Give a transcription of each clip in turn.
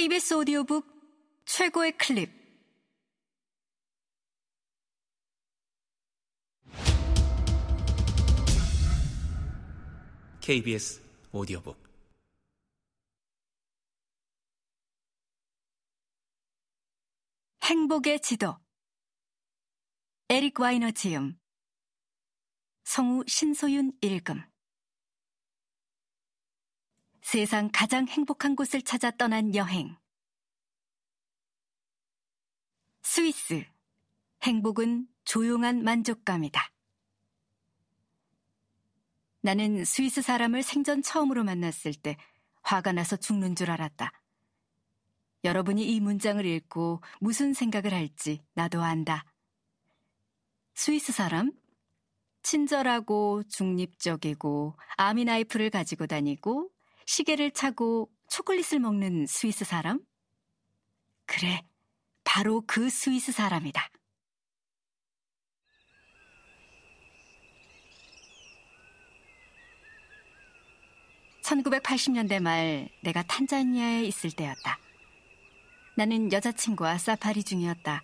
KBS 오디오북 최고의 클립. KBS 오디오북. 행복의 지도. 에릭 와이너 지음 성우 신소윤 읽음 세상 가장 행복한 곳을 찾아 떠난 여행 스위스 행복은 조용한 만족감이다. 나는 스위스 사람을 생전 처음으로 만났을 때 화가 나서 죽는 줄 알았다. 여러분이 이 문장을 읽고 무슨 생각을 할지 나도 안다. 스위스 사람? 친절하고 중립적이고 아미나이프를 가지고 다니고 시계를 차고 초콜릿을 먹는 스위스 사람? 그래, 바로 그 스위스 사람이다. 1980년대 말 내가 탄자니아에 있을 때였다. 나는 여자친구와 사파리 중이었다.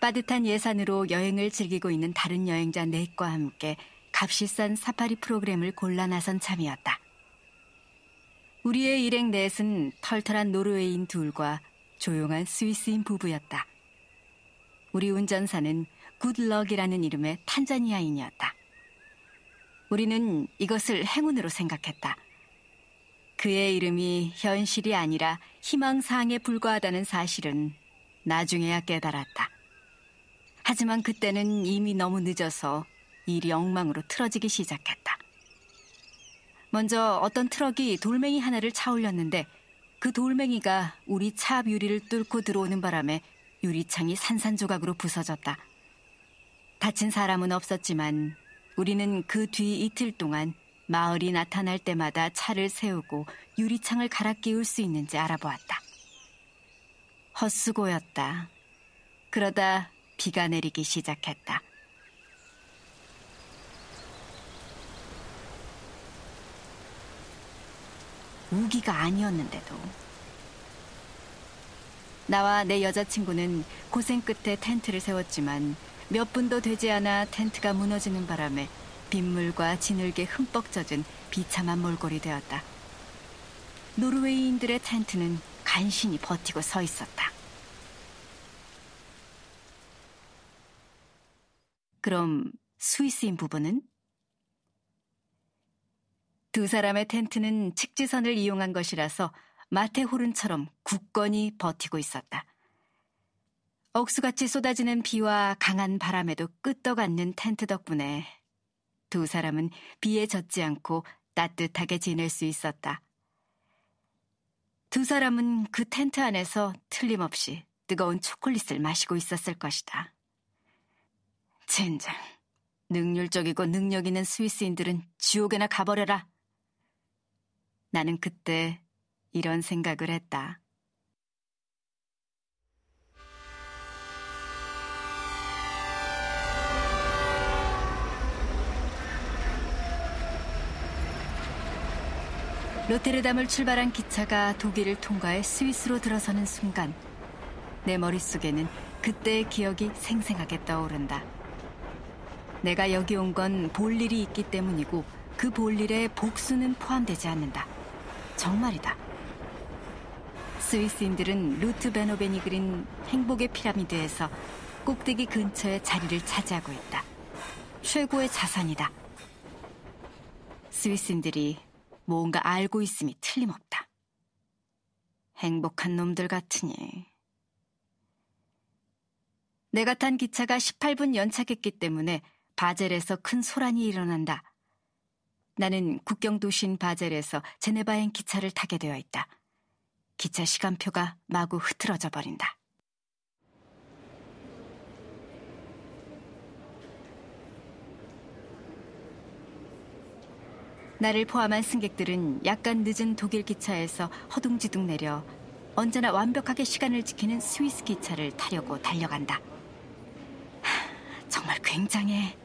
빠듯한 예산으로 여행을 즐기고 있는 다른 여행자 넷과 함께 값이 싼 사파리 프로그램을 골라 나선 참이었다. 우리의 일행 넷은 털털한 노르웨이인 둘과 조용한 스위스인 부부였다. 우리 운전사는 굿럭이라는 이름의 탄자니아인이었다. 우리는 이것을 행운으로 생각했다. 그의 이름이 현실이 아니라 희망사항에 불과하다는 사실은 나중에야 깨달았다. 하지만 그때는 이미 너무 늦어서 일이 엉망으로 틀어지기 시작했다. 먼저 어떤 트럭이 돌멩이 하나를 차 올렸는데 그 돌멩이가 우리 차 유리를 뚫고 들어오는 바람에 유리창이 산산조각으로 부서졌다. 다친 사람은 없었지만 우리는 그 뒤 이틀 동안 마을이 나타날 때마다 차를 세우고 유리창을 갈아 끼울 수 있는지 알아보았다. 헛수고였다. 그러다 비가 내리기 시작했다. 우기가 아니었는데도. 나와 내 여자친구는 고생 끝에 텐트를 세웠지만 몇 분도 되지 않아 텐트가 무너지는 바람에 빗물과 진흙에 흠뻑 젖은 비참한 몰골이 되었다. 노르웨이인들의 텐트는 간신히 버티고 서 있었다. 그럼 스위스인 부부는? 두 사람의 텐트는 직지선을 이용한 것이라서 마테호른처럼 굳건히 버티고 있었다. 억수같이 쏟아지는 비와 강한 바람에도 끄떡않는 텐트 덕분에 두 사람은 비에 젖지 않고 따뜻하게 지낼 수 있었다. 두 사람은 그 텐트 안에서 틀림없이 뜨거운 초콜릿을 마시고 있었을 것이다. 젠장, 능률적이고 능력 있는 스위스인들은 지옥에나 가버려라. 나는 그때 이런 생각을 했다. 로테르담을 출발한 기차가 독일을 통과해 스위스로 들어서는 순간 내 머릿속에는 그때의 기억이 생생하게 떠오른다. 내가 여기 온 건 볼 일이 있기 때문이고 그 볼 일에 복수는 포함되지 않는다. 정말이다. 스위스인들은 루트 베노벤이 그린 행복의 피라미드에서 꼭대기 근처에 자리를 차지하고 있다. 최고의 자산이다. 스위스인들이 뭔가 알고 있음이 틀림없다. 행복한 놈들 같으니. 내가 탄 기차가 18분 연착했기 때문에 바젤에서 큰 소란이 일어난다. 나는 국경 도시인 바젤에서 제네바행 기차를 타게 되어 있다. 기차 시간표가 마구 흐트러져 버린다. 나를 포함한 승객들은 약간 늦은 독일 기차에서 허둥지둥 내려 언제나 완벽하게 시간을 지키는 스위스 기차를 타려고 달려간다. 하, 정말 굉장해.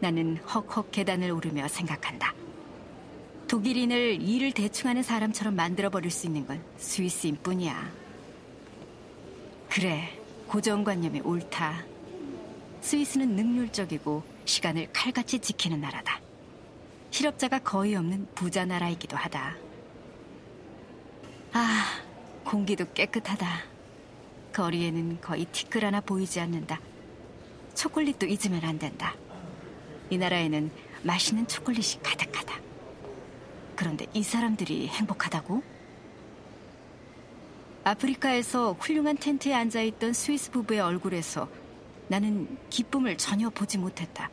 나는 헉헉 계단을 오르며 생각한다. 독일인을 일을 대충 하는 사람처럼 만들어버릴 수 있는 건 스위스인 뿐이야. 그래, 고정관념이 옳다. 스위스는 능률적이고 시간을 칼같이 지키는 나라다. 실업자가 거의 없는 부자 나라이기도 하다. 아, 공기도 깨끗하다. 거리에는 거의 티끌 하나 보이지 않는다. 초콜릿도 잊으면 안 된다. 이 나라에는 맛있는 초콜릿이 가득하다. 그런데 이 사람들이 행복하다고? 아프리카에서 훌륭한 텐트에 앉아있던 스위스 부부의 얼굴에서 나는 기쁨을 전혀 보지 못했다.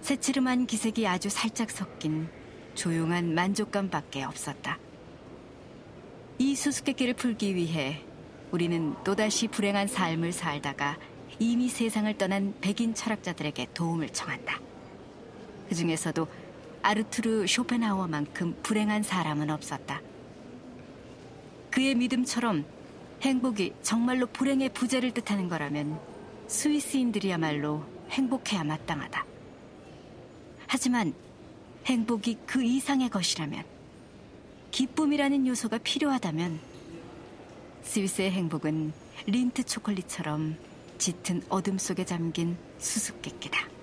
새치름한 기색이 아주 살짝 섞인 조용한 만족감밖에 없었다. 이 수수께끼를 풀기 위해 우리는 또다시 불행한 삶을 살다가 이미 세상을 떠난 백인 철학자들에게 도움을 청한다. 그 중에서도 아르투르 쇼펜하우어만큼 불행한 사람은 없었다. 그의 믿음처럼 행복이 정말로 불행의 부재를 뜻하는 거라면 스위스인들이야말로 행복해야 마땅하다. 하지만 행복이 그 이상의 것이라면 기쁨이라는 요소가 필요하다면 스위스의 행복은 린트 초콜릿처럼 짙은 어둠 속에 잠긴 수수께끼다.